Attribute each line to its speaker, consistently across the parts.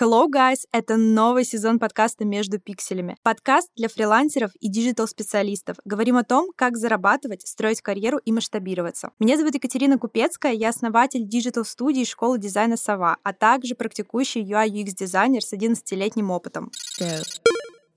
Speaker 1: Hello, guys! Это новый сезон подкаста «Между пикселями». Подкаст для фрилансеров и диджитал-специалистов. Говорим о том, как зарабатывать, строить карьеру и масштабироваться. Меня зовут Екатерина Купецкая, я основатель диджитал-студии школы дизайна «Сова», а также практикующий UI-UX-дизайнер с 11-летним опытом.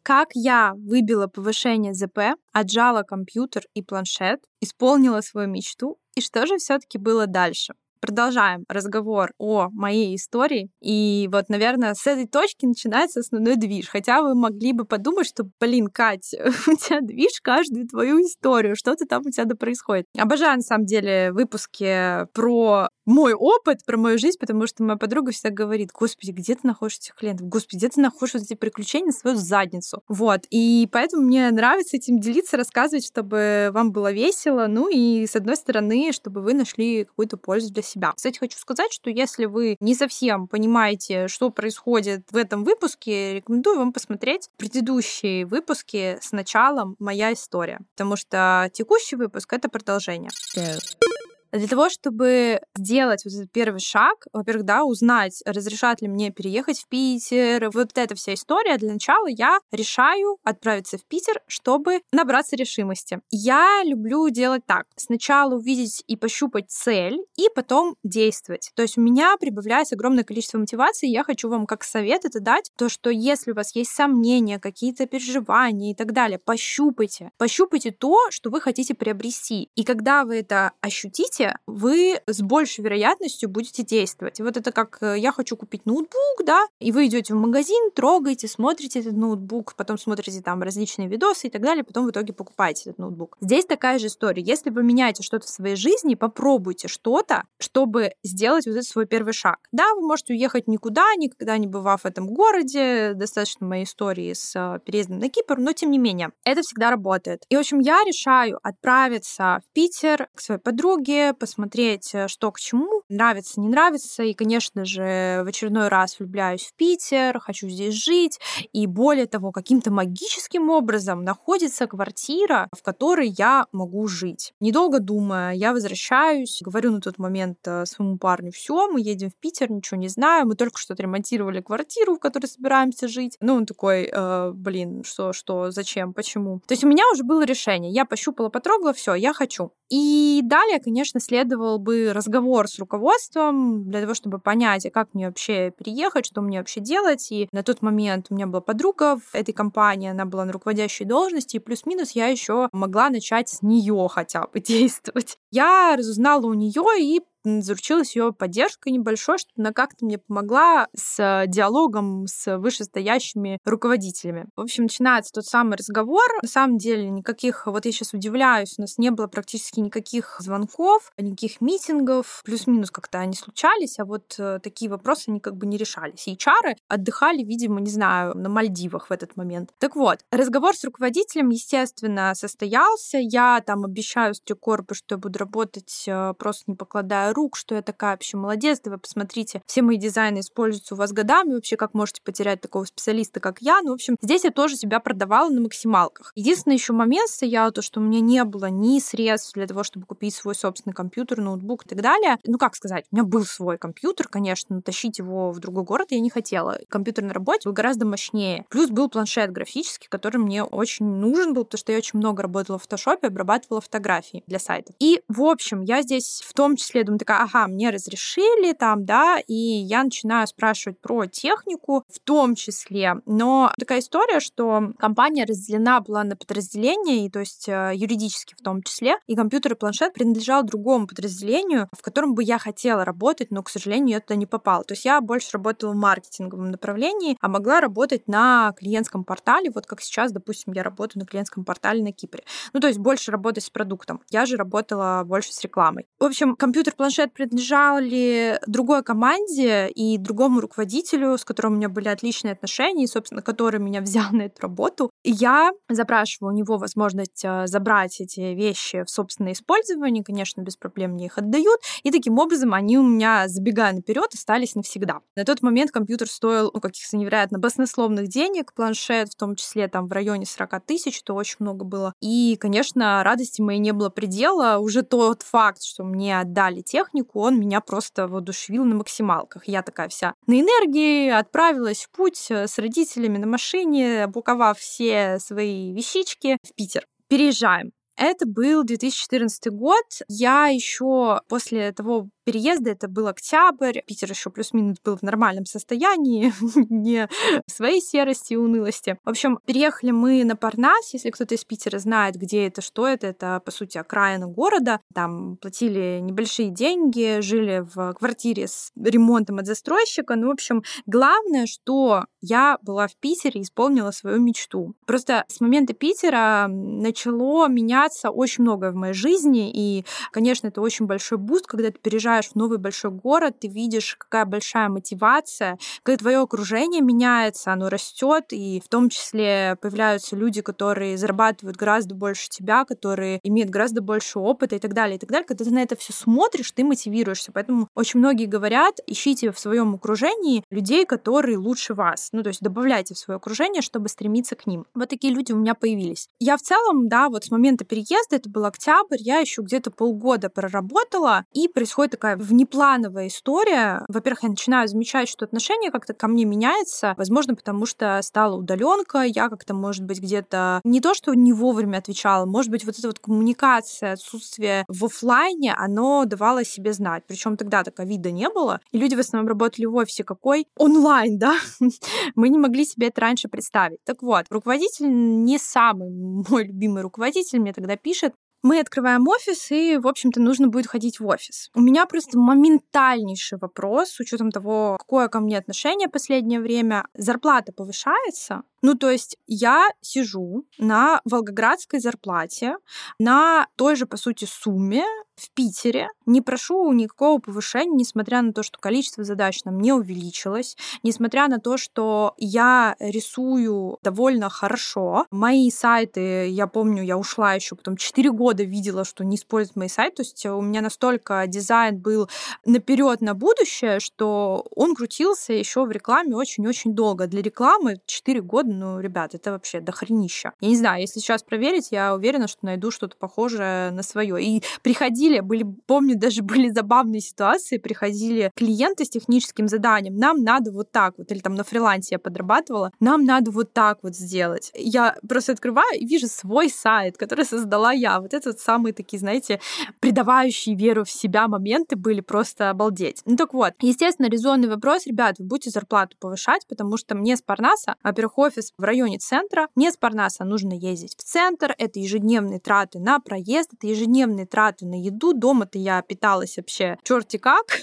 Speaker 1: Как я выбила повышение ЗП, отжала компьютер и планшет, исполнила свою мечту, и что же все таки было дальше? Продолжаем разговор о моей истории. И вот, наверное, с этой точки начинается основной движ. Хотя вы могли бы подумать, что, блин, Кать, у тебя движ каждую твою историю. Что то там у тебя да происходит? Обожаю, на самом деле, выпуски про мой опыт, про мою жизнь, потому что моя подруга всегда говорит, господи, где ты находишь этих клиентов? Господи, где ты находишь вот эти приключения на свою задницу? Вот. И поэтому мне нравится этим делиться, рассказывать, чтобы вам было весело, ну и, с одной стороны, чтобы вы нашли какую-то пользу для себя. Кстати, хочу сказать, что если вы не совсем понимаете, что происходит в этом выпуске, рекомендую вам посмотреть предыдущие выпуски с началом «Моя история», потому что текущий выпуск — это продолжение.
Speaker 2: Go.
Speaker 1: Для того, чтобы сделать вот этот первый шаг, во-первых, да, узнать, разрешат ли мне переехать в Питер, вот эта вся история, для начала я решаю отправиться в Питер, чтобы набраться решимости. Я люблю делать так. Сначала увидеть и пощупать цель, и потом действовать. То есть у меня прибавляется огромное количество мотивации, я хочу вам как совет это дать, то, что если у вас есть сомнения, какие-то переживания и так далее, пощупайте. Пощупайте то, что вы хотите приобрести. И когда вы это ощутите, вы с большей вероятностью будете действовать. Вот это как э, я хочу купить ноутбук, да, и вы идете в магазин, трогаете, смотрите этот ноутбук, потом смотрите там различные видосы и так далее, потом в итоге покупаете этот ноутбук. Здесь такая же история. Если вы меняете что-то в своей жизни, попробуйте что-то, чтобы сделать вот этот свой первый шаг. Да, вы можете уехать никуда, никогда не бывав в этом городе, достаточно моей истории с э, переездом на Кипр, но тем не менее, это всегда работает. И, в общем, я решаю отправиться в Питер к своей подруге, посмотреть, э, что к чему, нравится, не нравится. И, конечно же, в очередной раз влюбляюсь в Питер, хочу здесь жить. И более того, каким-то магическим образом находится квартира, в которой я могу жить. Недолго думая, я возвращаюсь, говорю на тот момент э, своему парню, все, мы едем в Питер, ничего не знаю, мы только что отремонтировали квартиру, в которой собираемся жить. Ну, он такой, э, блин, что, что, зачем, почему? То есть у меня уже было решение. Я пощупала, потрогала, все, я хочу. И далее, конечно, следовал бы разговор с руководством для того, чтобы понять, а как мне вообще переехать, что мне вообще делать. И на тот момент у меня была подруга в этой компании, она была на руководящей должности, и плюс-минус я еще могла начать с нее хотя бы действовать. Я разузнала у нее и заручилась ее поддержкой небольшой, чтобы она как-то мне помогла с диалогом с вышестоящими руководителями. В общем, начинается тот самый разговор. На самом деле никаких, вот я сейчас удивляюсь, у нас не было практически никаких звонков, никаких митингов, плюс-минус как-то они случались, а вот э, такие вопросы, они как бы не решались. И HR отдыхали, видимо, не знаю, на Мальдивах в этот момент. Так вот, разговор с руководителем, естественно, состоялся. Я там обещаю Стрекорпу, что я буду работать э, просто не покладая рук, что я такая вообще молодец, да вы посмотрите, все мои дизайны используются у вас годами, вообще как можете потерять такого специалиста, как я. Ну, в общем, здесь я тоже себя продавала на максималках. Единственный еще момент стоял, то, что у меня не было ни средств для того, чтобы купить свой собственный компьютер, ноутбук и так далее. Ну, как сказать, у меня был свой компьютер, конечно, но тащить его в другой город я не хотела. Компьютер на работе был гораздо мощнее. Плюс был планшет графический, который мне очень нужен был, потому что я очень много работала в фотошопе, обрабатывала фотографии для сайтов. И, в общем, я здесь в том числе думаю, такая, ага, мне разрешили там, да, и я начинаю спрашивать про технику в том числе. Но такая история, что компания разделена была на подразделения, и то есть э, юридически в том числе, и компьютер и планшет принадлежал другому подразделению, в котором бы я хотела работать, но, к сожалению, я туда не попала. То есть я больше работала в маркетинговом направлении, а могла работать на клиентском портале, вот как сейчас, допустим, я работаю на клиентском портале на Кипре. Ну, то есть больше работать с продуктом. Я же работала больше с рекламой. В общем, компьютер, планшет планшет принадлежали другой команде и другому руководителю, с которым у меня были отличные отношения, и, собственно, который меня взял на эту работу. И я запрашиваю у него возможность э, забрать эти вещи в собственное использование, конечно, без проблем мне их отдают, и таким образом они у меня, забегая наперед, остались навсегда. На тот момент компьютер стоил ну, каких-то невероятно баснословных денег, планшет в том числе там в районе 40 тысяч, это очень много было. И, конечно, радости моей не было предела. Уже тот факт, что мне отдали технику, он меня просто воодушевил на максималках. Я такая вся на энергии отправилась в путь э, с родителями на машине, буковав все свои вещички в Питер. Переезжаем. Это был 2014 год. Я еще после того переезда, это был октябрь, Питер еще плюс-минус был в нормальном состоянии, не своей серости и унылости. В общем, переехали мы на Парнас, если кто-то из Питера знает, где это, что это, это, по сути, окраина города. Там платили небольшие деньги, жили в квартире с ремонтом от застройщика. Ну, в общем, главное, что я была в Питере и исполнила свою мечту. Просто с момента Питера начало меняться очень многое в моей жизни, и, конечно, это очень большой буст, когда ты переезжаешь приезжаешь в новый большой город, ты видишь, какая большая мотивация, когда твое окружение меняется, оно растет, и в том числе появляются люди, которые зарабатывают гораздо больше тебя, которые имеют гораздо больше опыта и так далее, и так далее. Когда ты на это все смотришь, ты мотивируешься. Поэтому очень многие говорят, ищите в своем окружении людей, которые лучше вас. Ну, то есть добавляйте в свое окружение, чтобы стремиться к ним. Вот такие люди у меня появились. Я в целом, да, вот с момента переезда, это был октябрь, я еще где-то полгода проработала, и происходит такая внеплановая история. Во-первых, я начинаю замечать, что отношение как-то ко мне меняется. Возможно, потому что стала удаленка, я как-то, может быть, где-то не то, что не вовремя отвечала, может быть, вот эта вот коммуникация, отсутствие в офлайне, оно давало себе знать. Причем тогда-то ковида не было, и люди в основном работали в офисе какой? Онлайн, да? Мы не могли себе это раньше представить. Так вот, руководитель не самый мой любимый руководитель мне тогда пишет, мы открываем офис, и, в общем-то, нужно будет ходить в офис. У меня просто моментальнейший вопрос, с учетом того, какое ко мне отношение последнее время. Зарплата повышается, ну, то есть я сижу на волгоградской зарплате, на той же, по сути, сумме в Питере, не прошу никакого повышения, несмотря на то, что количество задач нам не увеличилось, несмотря на то, что я рисую довольно хорошо. Мои сайты, я помню, я ушла еще потом 4 года видела, что не используют мои сайты, то есть у меня настолько дизайн был наперед на будущее, что он крутился еще в рекламе очень-очень долго. Для рекламы 4 года ну, ребят, это вообще дохренища. Я не знаю, если сейчас проверить, я уверена, что найду что-то похожее на свое. И приходили, были, помню, даже были забавные ситуации, приходили клиенты с техническим заданием, нам надо вот так вот, или там на фрилансе я подрабатывала, нам надо вот так вот сделать. Я просто открываю и вижу свой сайт, который создала я. Вот это вот самые такие, знаете, придавающие веру в себя моменты были просто обалдеть. Ну так вот, естественно, резонный вопрос, ребят, вы будете зарплату повышать, потому что мне с Парнаса, во-первых, офис офис в районе центра. Не с Парнаса нужно ездить в центр. Это ежедневные траты на проезд, это ежедневные траты на еду. Дома-то я питалась вообще черти как.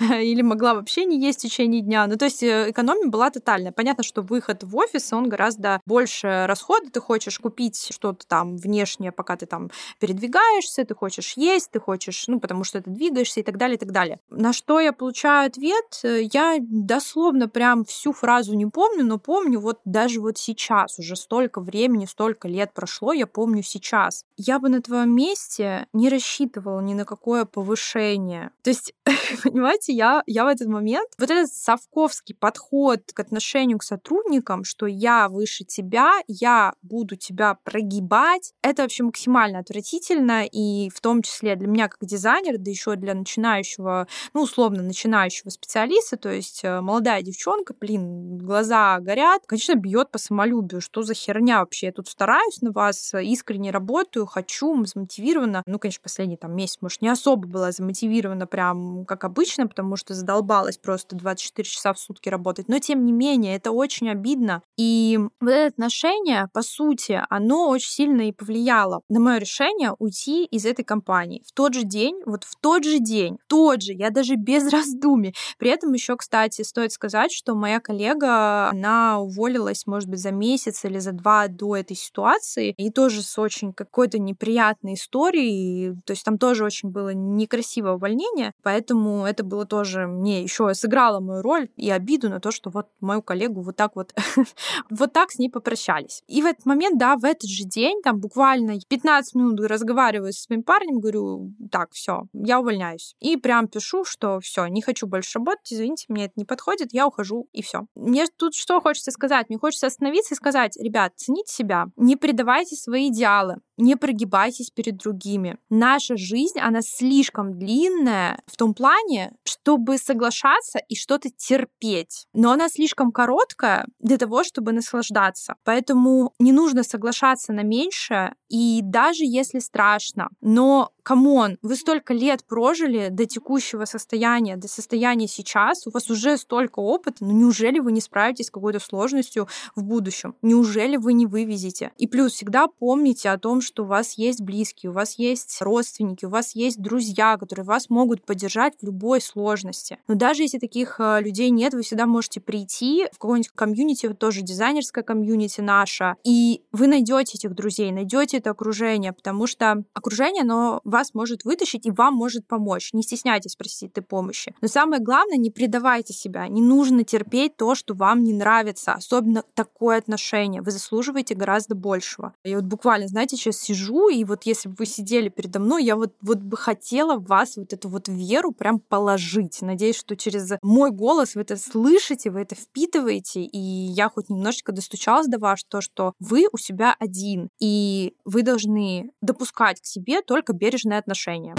Speaker 1: Или могла вообще не есть в течение дня. Ну, то есть э, экономия была тотальная. Понятно, что выход в офис, он гораздо больше расхода. Ты хочешь купить что-то там внешнее, пока ты там передвигаешься, ты хочешь есть, ты хочешь, ну, потому что ты двигаешься и так далее, и так далее. На что я получаю ответ? Э, я дословно прям всю фразу не помню, но помню вот даже даже вот сейчас, уже столько времени, столько лет прошло, я помню сейчас. Я бы на твоем месте не рассчитывала ни на какое повышение. То есть, понимаете, я, я в этот момент, вот этот совковский подход к отношению к сотрудникам, что я выше тебя, я буду тебя прогибать, это вообще максимально отвратительно, и в том числе для меня как дизайнера, да еще для начинающего, ну, условно, начинающего специалиста, то есть э, молодая девчонка, блин, глаза горят, конечно, бьет бьет по самолюбию. Что за херня вообще? Я тут стараюсь на вас, искренне работаю, хочу, замотивирована. Ну, конечно, последний там месяц, может, не особо была замотивирована прям как обычно, потому что задолбалась просто 24 часа в сутки работать. Но, тем не менее, это очень обидно. И вот это отношение, по сути, оно очень сильно и повлияло на мое решение уйти из этой компании. В тот же день, вот в тот же день, тот же, я даже без раздумий. При этом еще, кстати, стоит сказать, что моя коллега, она уволилась может быть, за месяц или за два до этой ситуации, и тоже с очень какой-то неприятной историей, то есть там тоже очень было некрасивое увольнение, поэтому это было тоже мне еще сыграло мою роль и обиду на то, что вот мою коллегу вот так вот, вот так с ней попрощались. И в этот момент, да, в этот же день, там буквально 15 минут разговариваю со своим парнем, говорю, так, все, я увольняюсь. И прям пишу, что все, не хочу больше работать, извините, мне это не подходит, я ухожу, и все. Мне тут что хочется сказать? Мне хочется остановиться и сказать, ребят, цените себя, не предавайте свои идеалы, не прогибайтесь перед другими. Наша жизнь, она слишком длинная в том плане, чтобы соглашаться и что-то терпеть. Но она слишком короткая для того, чтобы наслаждаться. Поэтому не нужно соглашаться на меньшее, и даже если страшно, но come on, вы столько лет прожили до текущего состояния, до состояния сейчас, у вас уже столько опыта, ну неужели вы не справитесь с какой-то сложностью в будущем? Неужели вы не вывезете? И плюс всегда помните о том, что у вас есть близкие, у вас есть родственники, у вас есть друзья, которые вас могут поддержать в любой сложности. Но даже если таких э, людей нет, вы всегда можете прийти в какой-нибудь комьюнити, тоже дизайнерская комьюнити наша, и вы найдете этих друзей, найдете это окружение, потому что окружение, оно вас может вытащить и вам может помочь. Не стесняйтесь просить этой помощи. Но самое главное, не предавайте себя. Не нужно терпеть то, что вам не нравится, особенно такое отношение. Вы заслуживаете гораздо большего. Я вот буквально, знаете, сейчас сижу, и вот если бы вы сидели передо мной, я вот, вот бы хотела в вас вот эту вот веру прям положить. Надеюсь, что через мой голос вы это слышите, вы это впитываете, и я хоть немножечко достучалась до вас, то, что вы у себя один, и вы должны допускать к себе только бережно бережное отношение.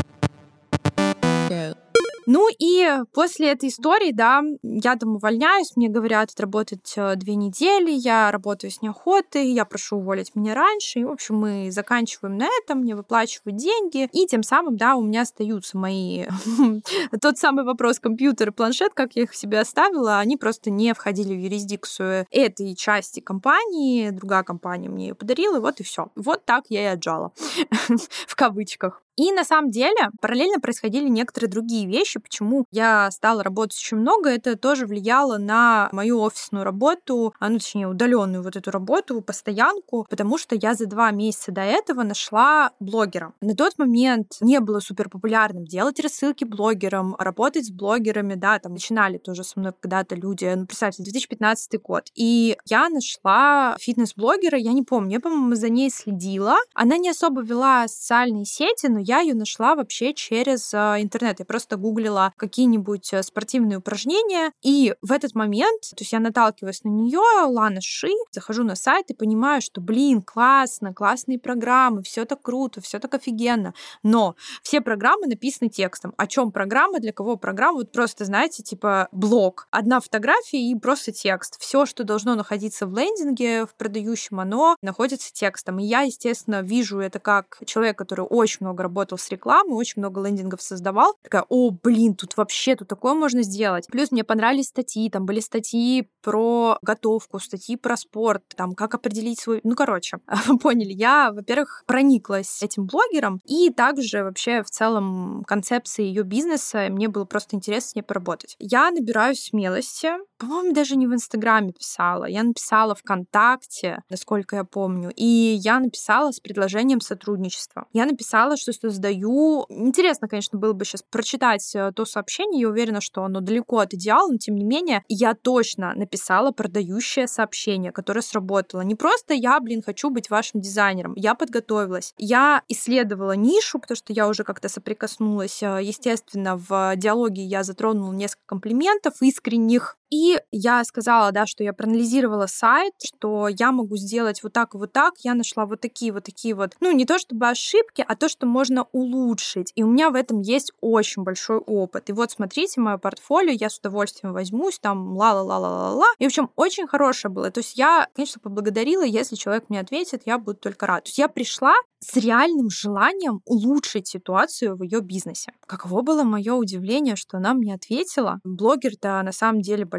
Speaker 1: Ну и после этой истории, да, я там увольняюсь, мне говорят отработать э, две недели, я работаю с неохотой, я прошу уволить меня раньше, и, в общем, мы заканчиваем на этом, мне выплачивают деньги, и тем самым, да, у меня остаются мои... Тот самый вопрос компьютер планшет, как я их себе оставила, они просто не входили в юрисдикцию этой части компании, другая компания мне ее подарила, вот и все. Вот так я и отжала, в кавычках. И на самом деле параллельно происходили некоторые другие вещи, почему я стала работать очень много. Это тоже влияло на мою офисную работу, а, ну, точнее, удаленную вот эту работу, постоянку, потому что я за два месяца до этого нашла блогера. На тот момент не было супер популярным делать рассылки блогерам, работать с блогерами, да, там начинали тоже со мной когда-то люди, ну, представьте, 2015 год. И я нашла фитнес-блогера, я не помню, я, по-моему, за ней следила. Она не особо вела социальные сети, но я ее нашла вообще через а, интернет. Я просто гуглила какие-нибудь э, спортивные упражнения, и в этот момент, то есть я наталкиваюсь на нее, Лана Ши, захожу на сайт и понимаю, что, блин, классно, классные программы, все так круто, все так офигенно, но все программы написаны текстом. О чем программа, для кого программа, вот просто, знаете, типа блок, одна фотография и просто текст. Все, что должно находиться в лендинге, в продающем, оно находится текстом. И я, естественно, вижу это как человек, который очень много работает работал с рекламой, очень много лендингов создавал. Такая, о, блин, тут вообще, тут такое можно сделать. Плюс мне понравились статьи, там были статьи про готовку, статьи про спорт, там, как определить свой... Ну, короче, поняли, я, во-первых, прониклась этим блогером, и также вообще в целом концепции ее бизнеса мне было просто интересно с ней поработать. Я набираюсь смелости, по-моему, даже не в Инстаграме писала, я написала ВКонтакте, насколько я помню, и я написала с предложением сотрудничества. Я написала, что создаю... Интересно, конечно, было бы сейчас прочитать э, то сообщение, я уверена, что оно далеко от идеала, но тем не менее, я точно написала продающее сообщение, которое сработало. Не просто я, блин, хочу быть вашим дизайнером, я подготовилась. Я исследовала нишу, потому что я уже как-то соприкоснулась. Э, естественно, в диалоге я затронула несколько комплиментов искренних, и я сказала, да, что я проанализировала сайт, что я могу сделать вот так и вот так, я нашла вот такие вот такие вот, ну, не то чтобы ошибки, а то, что можно улучшить. И у меня в этом есть очень большой опыт. И вот смотрите мое портфолио, я с удовольствием возьмусь, там ла-ла-ла-ла-ла-ла. И, в общем, очень хорошее было. То есть я, конечно, поблагодарила, если человек мне ответит, я буду только рад. То есть я пришла с реальным желанием улучшить ситуацию в ее бизнесе. Каково было мое удивление, что она мне ответила. Блогер-то на самом деле большой,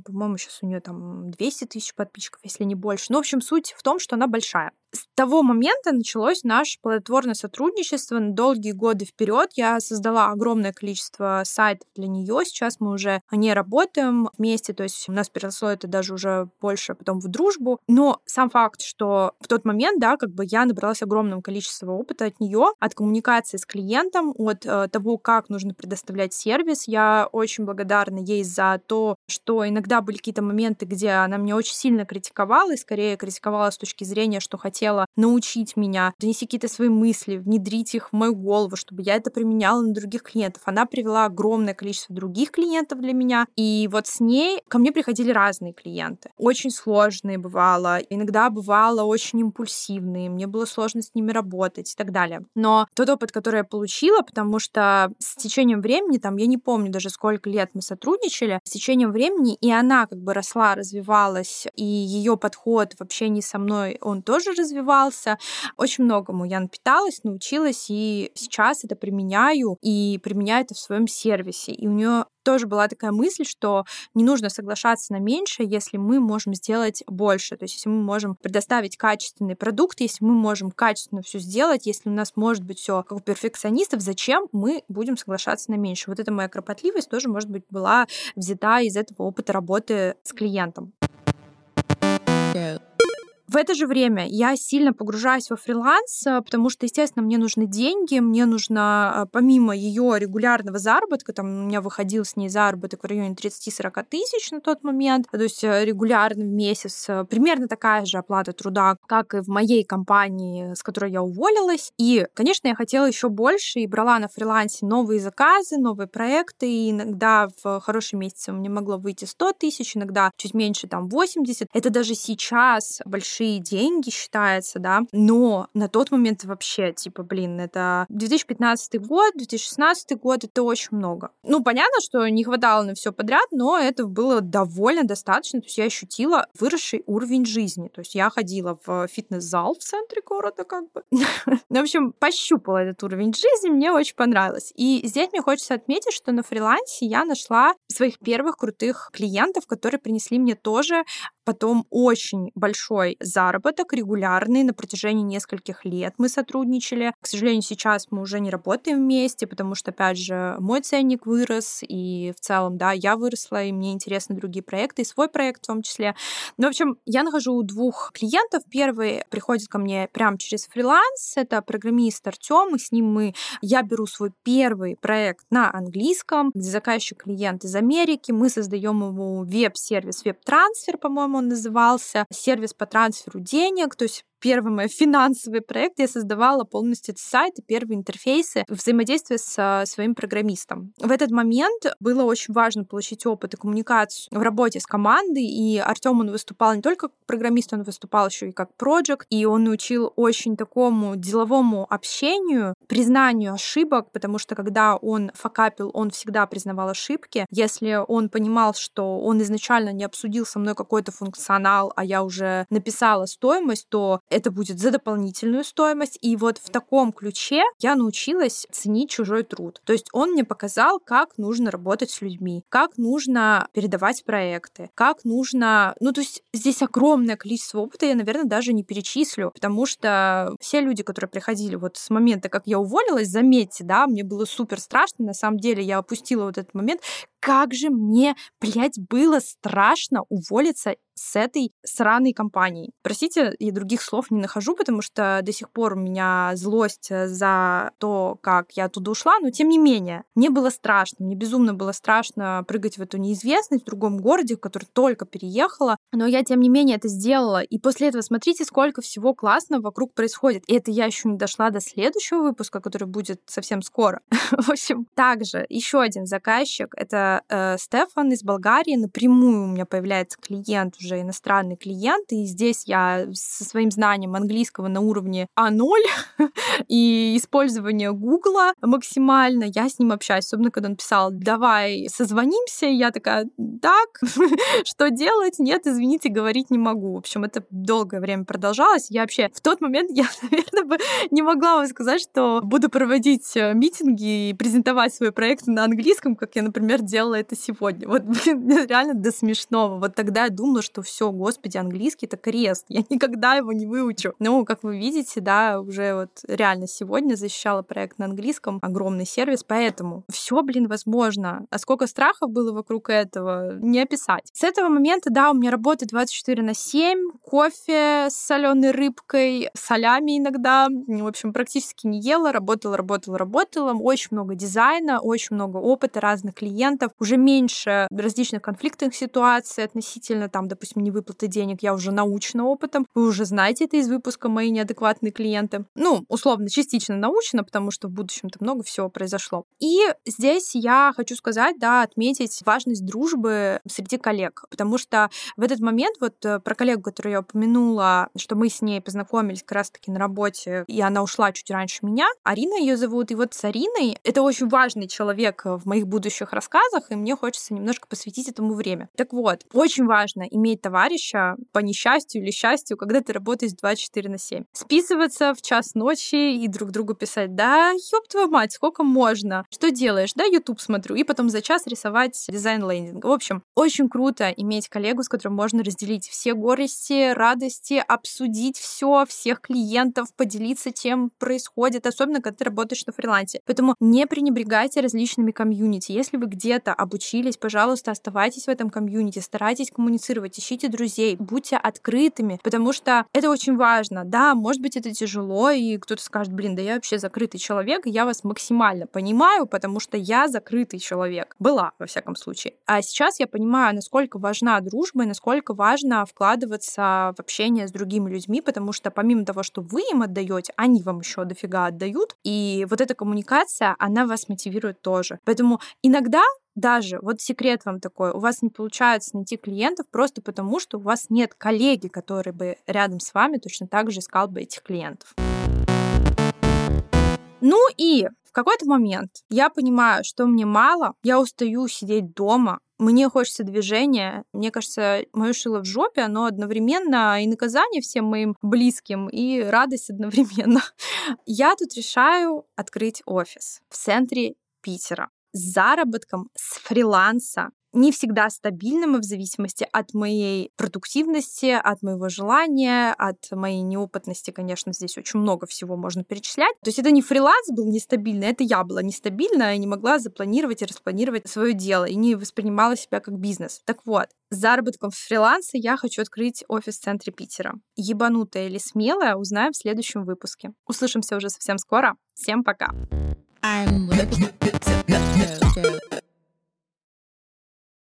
Speaker 1: по-моему, сейчас у нее там 200 тысяч подписчиков, если не больше. Ну, в общем, суть в том, что она большая. С того момента началось наше плодотворное сотрудничество на долгие годы вперед. Я создала огромное количество сайтов для нее. Сейчас мы уже не работаем вместе, то есть у нас переросло это даже уже больше потом в дружбу. Но сам факт, что в тот момент, да, как бы я набралась огромного количества опыта от нее, от коммуникации с клиентом, от э, того, как нужно предоставлять сервис. Я очень благодарна ей за то, что иногда были какие-то моменты, где она меня очень сильно критиковала, и скорее критиковала с точки зрения, что хотела научить меня, донести какие-то свои мысли, внедрить их в мою голову, чтобы я это применяла на других клиентов. Она привела огромное количество других клиентов для меня, и вот с ней ко мне приходили разные клиенты. Очень сложные бывало, иногда бывало очень импульсивные, мне было сложно с ними работать и так далее. Но тот опыт, который я получила, потому что с течением времени, там, я не помню даже сколько лет мы сотрудничали, с течением времени и она как бы росла, развивалась, и ее подход в общении со мной, он тоже развивался. Очень многому я напиталась, научилась, и сейчас это применяю, и применяю это в своем сервисе. И у нее тоже была такая мысль, что не нужно соглашаться на меньше, если мы можем сделать больше. То есть, если мы можем предоставить качественный продукт, если мы можем качественно все сделать, если у нас может быть все как у перфекционистов, зачем мы будем соглашаться на меньше? Вот эта моя кропотливость тоже, может быть, была взята из этого опыта работы с клиентом.
Speaker 2: go.
Speaker 1: В это же время я сильно погружаюсь во фриланс, э, потому что, естественно, мне нужны деньги, мне нужно, э, помимо ее регулярного заработка, там у меня выходил с ней заработок в районе 30-40 тысяч на тот момент, то есть э, регулярно в месяц, примерно такая же оплата труда, как и в моей компании, с которой я уволилась. И, конечно, я хотела еще больше и брала на фрилансе новые заказы, новые проекты, и иногда в хорошие месяцы у меня могло выйти 100 тысяч, иногда чуть меньше, там, 80. Это даже сейчас большие большие деньги считается, да, но на тот момент вообще, типа, блин, это 2015 год, 2016 год, это очень много. Ну, понятно, что не хватало на все подряд, но это было довольно достаточно, то есть я ощутила выросший уровень жизни, то есть я ходила в фитнес-зал в центре города, как бы. Ну, в общем, пощупала этот уровень жизни, мне очень понравилось. И здесь мне хочется отметить, что на фрилансе я нашла своих первых крутых клиентов, которые принесли мне тоже потом очень большой заработок, регулярный, на протяжении нескольких лет мы сотрудничали. К сожалению, сейчас мы уже не работаем вместе, потому что, опять же, мой ценник вырос, и в целом, да, я выросла, и мне интересны другие проекты, и свой проект в том числе. Ну, в общем, я нахожу двух клиентов. Первый приходит ко мне прямо через фриланс, это программист Артем, и с ним мы, я беру свой первый проект на английском, где заказчик клиент из Америки, мы создаем ему веб-сервис, веб-трансфер, по-моему, он назывался, сервис по трансферу денег, то есть первый мой финансовый проект я создавала полностью сайт и первые интерфейсы взаимодействия с своим программистом. В этот момент было очень важно получить опыт и коммуникацию в работе с командой, и Артем он выступал не только как программист, он выступал еще и как проект, и он научил очень такому деловому общению, признанию ошибок, потому что когда он факапил, он всегда признавал ошибки. Если он понимал, что он изначально не обсудил со мной какой-то функционал, а я уже написала стоимость, то это будет за дополнительную стоимость. И вот в таком ключе я научилась ценить чужой труд. То есть он мне показал, как нужно работать с людьми, как нужно передавать проекты, как нужно... Ну, то есть здесь огромное количество опыта, я, наверное, даже не перечислю, потому что все люди, которые приходили вот с момента, как я уволилась, заметьте, да, мне было супер страшно, на самом деле я опустила вот этот момент, как же мне, блядь, было страшно уволиться с этой сраной компанией. Простите, я других слов не нахожу, потому что до сих пор у меня злость э, за то, как я оттуда ушла, но тем не менее, мне было страшно, мне безумно было страшно прыгать в эту неизвестность в другом городе, в который только переехала, но я, тем не менее, это сделала. И после этого смотрите, сколько всего классного вокруг происходит. И это я еще не дошла до следующего выпуска, который будет совсем скоро. в общем, также еще один заказчик, это э, Стефан из Болгарии. Напрямую у меня появляется клиент, уже иностранный клиент, и здесь я со своим знанием английского на уровне А0 и использование Гугла максимально, я с ним общаюсь, особенно когда он писал, давай созвонимся, я такая, так, что делать? Нет, извините, говорить не могу. В общем, это долгое время продолжалось. Я вообще в тот момент, я, наверное, бы не могла вам сказать, что буду проводить э, митинги и презентовать свой проект на английском, как я, например, делала это сегодня. Вот, блин, реально до смешного. Вот тогда я думала, что что все, господи, английский это крест, я никогда его не выучу. Ну, как вы видите, да, уже вот реально сегодня защищала проект на английском, огромный сервис, поэтому все, блин, возможно. А сколько страхов было вокруг этого, не описать. С этого момента, да, у меня работа 24 на 7, кофе с соленой рыбкой, солями иногда, в общем, практически не ела, работала, работала, работала, очень много дизайна, очень много опыта разных клиентов, уже меньше различных конфликтных ситуаций относительно, там, допустим, невыплаты денег, я уже научена опытом, вы уже знаете это из выпуска «Мои неадекватные клиенты». Ну, условно, частично научена, потому что в будущем-то много всего произошло. И здесь я хочу сказать, да, отметить важность дружбы среди коллег, потому что в этот момент вот э, про коллегу, которую я упомянула, что мы с ней познакомились как раз-таки на работе, и она ушла чуть раньше меня. Арина ее зовут, и вот с Ариной это очень важный человек в моих будущих рассказах, и мне хочется немножко посвятить этому время. Так вот, очень важно иметь товарища по несчастью или счастью, когда ты работаешь 24 на 7. Списываться в час ночи и друг другу писать, да, ёб твою мать, сколько можно? Что делаешь? Да, YouTube смотрю, и потом за час рисовать дизайн лендинга. В общем, очень круто иметь коллегу, с которым можно разделить все горести, радости, обсудить все, всех клиентов, поделиться тем происходит, особенно когда ты работаешь на фрилансе. Поэтому не пренебрегайте различными комьюнити. Если вы где-то обучились, пожалуйста, оставайтесь в этом комьюнити, старайтесь коммуницировать, ищите друзей, будьте открытыми, потому что это очень важно. Да, может быть, это тяжело, и кто-то скажет, блин, да я вообще закрытый человек, я вас максимально понимаю, потому что я закрытый человек. Была, во всяком случае. А сейчас я понимаю, насколько важна дружба и насколько важно вкладываться в общение с другими людьми, потому что помимо того, что вы им отдаете, они вам еще дофига отдают. И вот эта коммуникация, она вас мотивирует тоже. Поэтому иногда даже, вот секрет вам такой, у вас не получается найти клиентов просто потому, что у вас нет коллеги, который бы рядом с вами точно так же искал бы этих клиентов. Ну и в какой-то момент я понимаю, что мне мало, я устаю сидеть дома, мне хочется движения. Мне кажется, мое шило в жопе, оно одновременно и наказание всем моим близким, и радость одновременно. Я тут решаю открыть офис в центре Питера с заработком с фриланса не всегда стабильным и в зависимости от моей продуктивности, от моего желания, от моей неопытности, конечно, здесь очень много всего можно перечислять. То есть это не фриланс был нестабильный, это я была нестабильна и не могла запланировать и распланировать свое дело и не воспринимала себя как бизнес. Так вот, с заработком в фрилансе я хочу открыть офис в центре Питера. Ебанутая или смелая, узнаем в следующем выпуске. Услышимся уже совсем скоро. Всем пока! I'm Joe, Joe, Joe.